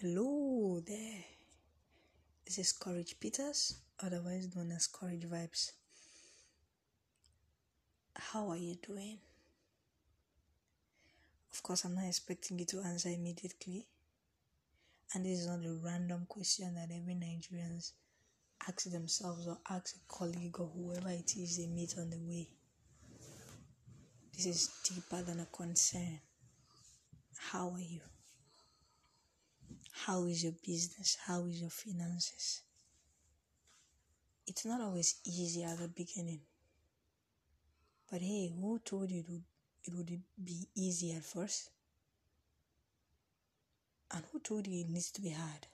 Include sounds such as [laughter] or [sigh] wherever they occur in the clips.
Hello there. This is Courage Peters, otherwise known as Courage Vibes. How are you doing? Of course, I'm not expecting you to answer immediately. And this is not a random question that every Nigerians asks themselves or asks a colleague or whoever it is they meet on the way. This is deeper than a concern. How are you? How is your business? How is your finances? It's not always easy at the beginning. But hey, who told you it would, it would be easy at first? And who told you it needs to be hard?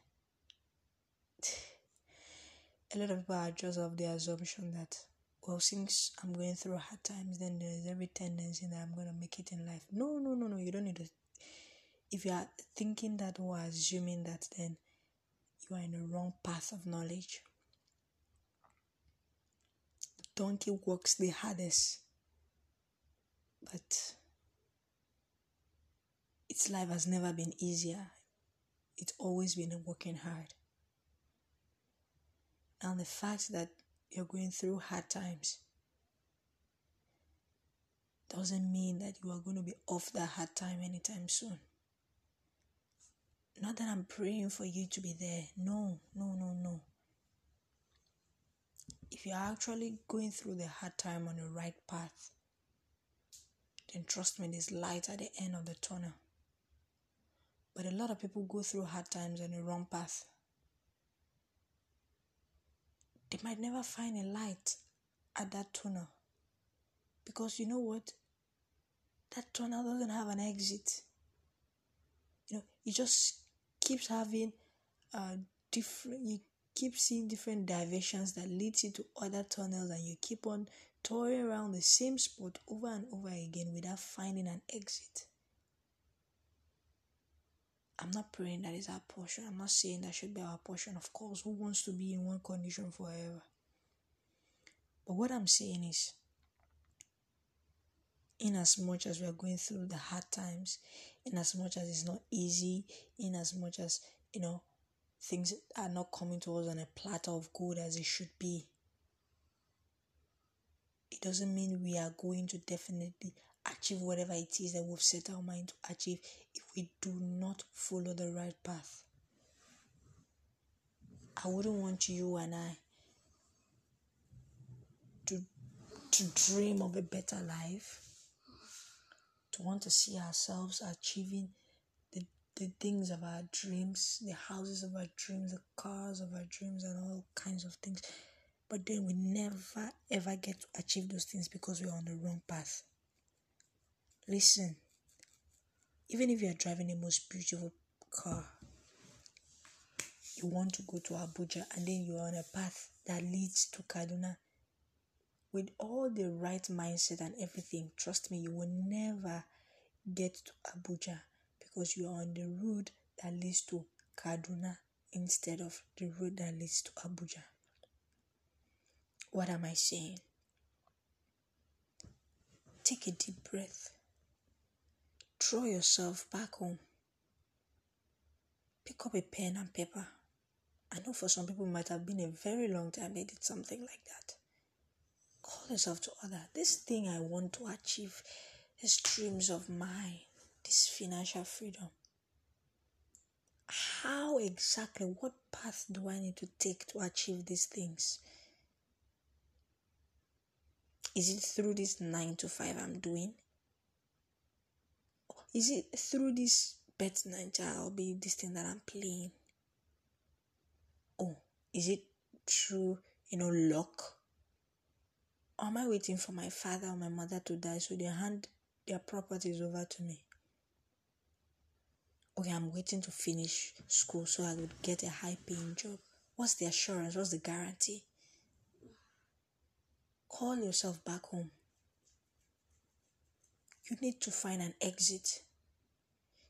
[sighs] A lot of people are just of the assumption that, well, since I'm going through hard times, then there's every tendency that I'm going to make it in life. No, no, no, no, you don't need to if you are thinking that oh, or assuming that, then you are in the wrong path of knowledge. The donkey works the hardest, but its life has never been easier. It's always been working hard. And the fact that you're going through hard times doesn't mean that you are going to be off that hard time anytime soon. Not that I'm praying for you to be there. No, no, no, no. If you're actually going through the hard time on the right path, then trust me, there's light at the end of the tunnel. But a lot of people go through hard times on the wrong path. They might never find a light at that tunnel. Because you know what? That tunnel doesn't have an exit. You know, you just keeps having uh, different you keep seeing different diversions that leads you to other tunnels and you keep on touring around the same spot over and over again without finding an exit. I'm not praying that is our portion. I'm not saying that should be our portion. Of course who wants to be in one condition forever? But what i'm saying is in as much as we are going through the hard times, in as much as it's not easy, in as much as, you know, things are not coming to us on a platter of gold as it should be. It doesn't mean we are going to definitely achieve whatever it is that we've set our mind to achieve if we do not follow the right path. I wouldn't want you and I to to dream of a better life to want to see ourselves achieving the, the things of our dreams, the houses of our dreams, the cars of our dreams, and all kinds of things. But then we never ever get to achieve those things because we're on the wrong path. Listen, even if you're driving the most beautiful car, you want to go to Abuja and then you're on a path that leads to Kaduna with all the right mindset and everything, trust me, you will never get to Abuja because you are on the road that leads to Kaduna instead of the road that leads to Abuja. What am I saying? Take a deep breath. Throw yourself back home. Pick up a pen and paper. I know for some people it might have been a very long time they did something like that. Call yourself to order. This thing I want to achieve, these dreams of mine, this financial freedom. How exactly, what path do I need to take to achieve these things? Is it through this nine to five I'm doing? Is it through this bet Ninja I'll be this thing that I'm playing? Oh, is it through, you know, luck? Am I waiting for my father or my mother to die so they hand their properties over to me? Okay, I'm waiting to finish school so I would get a high paying job. What's the assurance? What's the guarantee? Call yourself back home. You need to find an exit.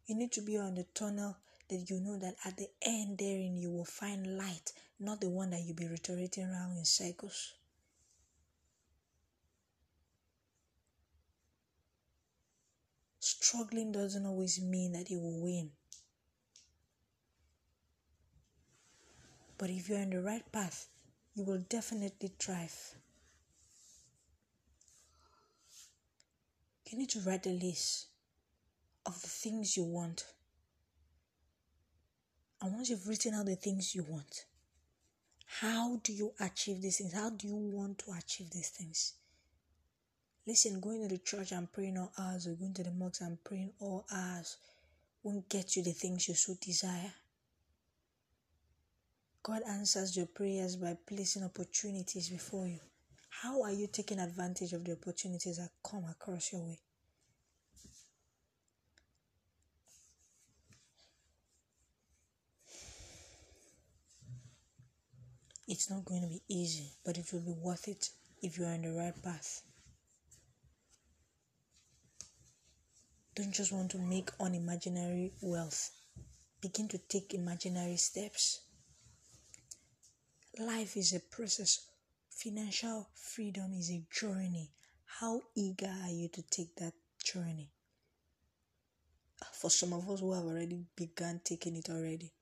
You need to be on the tunnel that you know that at the end therein you will find light, not the one that you'll be reiterating around in circles. Struggling doesn't always mean that you will win. But if you're on the right path, you will definitely thrive. You need to write a list of the things you want. And once you've written out the things you want, how do you achieve these things? How do you want to achieve these things? Listen, going to the church and praying all hours or going to the mosque and praying all hours won't get you the things you so desire. God answers your prayers by placing opportunities before you. How are you taking advantage of the opportunities that come across your way? It's not going to be easy, but it will be worth it if you are on the right path. Don't just want to make unimaginary wealth. Begin to take imaginary steps. Life is a process. Financial freedom is a journey. How eager are you to take that journey? Ah, for some of us who have already begun taking it already,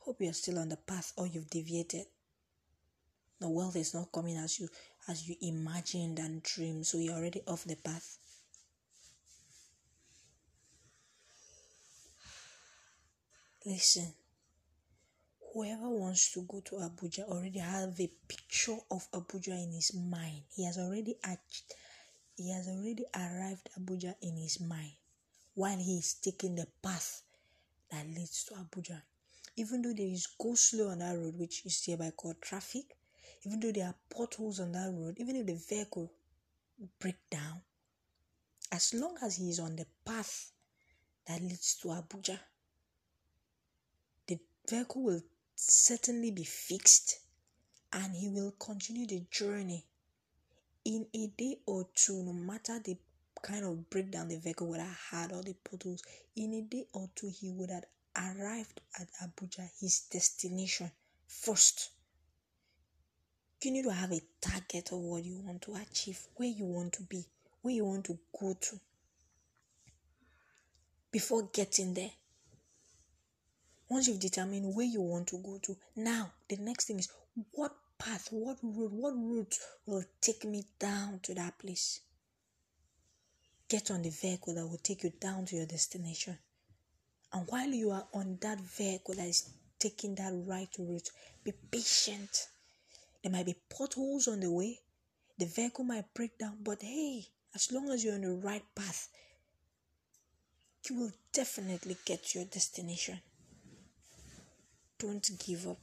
Hope you're still on the path or you've deviated. The wealth is not coming as you as you imagined and dreamed, so you're already off the path. Listen, whoever wants to go to Abuja already have a picture of Abuja in his mind. He has already achieved, he has already arrived Abuja in his mind while he is taking the path that leads to Abuja even though there is go slow on that road, which is hereby called traffic, even though there are potholes on that road, even if the vehicle break down, as long as he is on the path that leads to Abuja, vehicle will certainly be fixed and he will continue the journey in a day or two, no matter the kind of breakdown the vehicle would have had or the potholes, in a day or two, he would have arrived at Abuja, his destination first. You need to have a target of what you want to achieve, where you want to be, where you want to go to. Before getting there, once you've determined where you want to go to, now the next thing is what path, what road, what route will take me down to that place. Get on the vehicle that will take you down to your destination. And while you are on that vehicle that is taking that right route, be patient. There might be potholes on the way. The vehicle might break down, but hey, as long as you're on the right path, you will definitely get to your destination. Don't give up.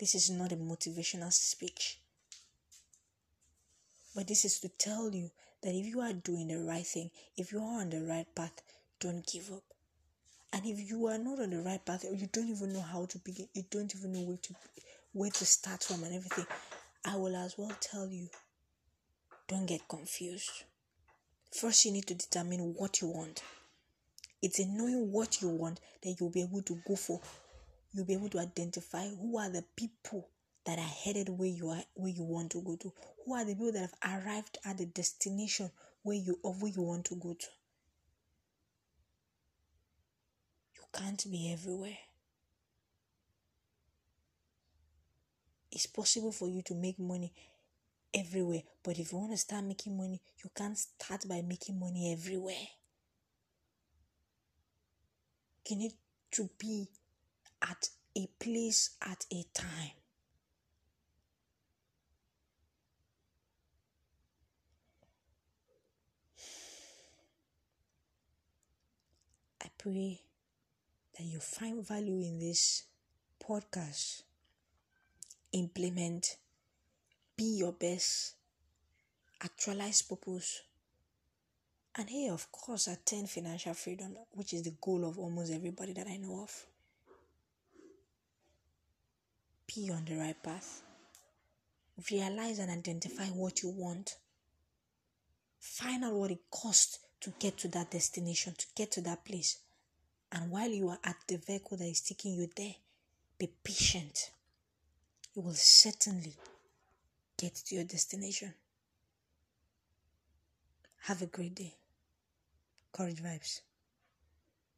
This is not a motivational speech, but this is to tell you that if you are doing the right thing, if you are on the right path, don't give up. And if you are not on the right path, or you don't even know how to begin, you don't even know where to where to start from and everything, I will as well tell you, don't get confused. First, you need to determine what you want. It's in knowing what you want that you'll be able to go for. You'll be able to identify who are the people that are headed where you are, where you want to go to. Who are the people that have arrived at the destination where you of where you want to go to. You can't be everywhere. It's possible for you to make money everywhere, but if you want to start making money, you can't start by making money everywhere. You need to be at a place at a time. I pray that you find value in this podcast, implement, be your best, actualize purpose. And hey, of course, attain financial freedom, which is the goal of almost everybody that I know of. Be on the right path. Realize and identify what you want. Find out what it costs to get to that destination, to get to that place. And while you are at the vehicle that is taking you there, be patient. You will certainly get to your destination. Have a great day. Courage vibes.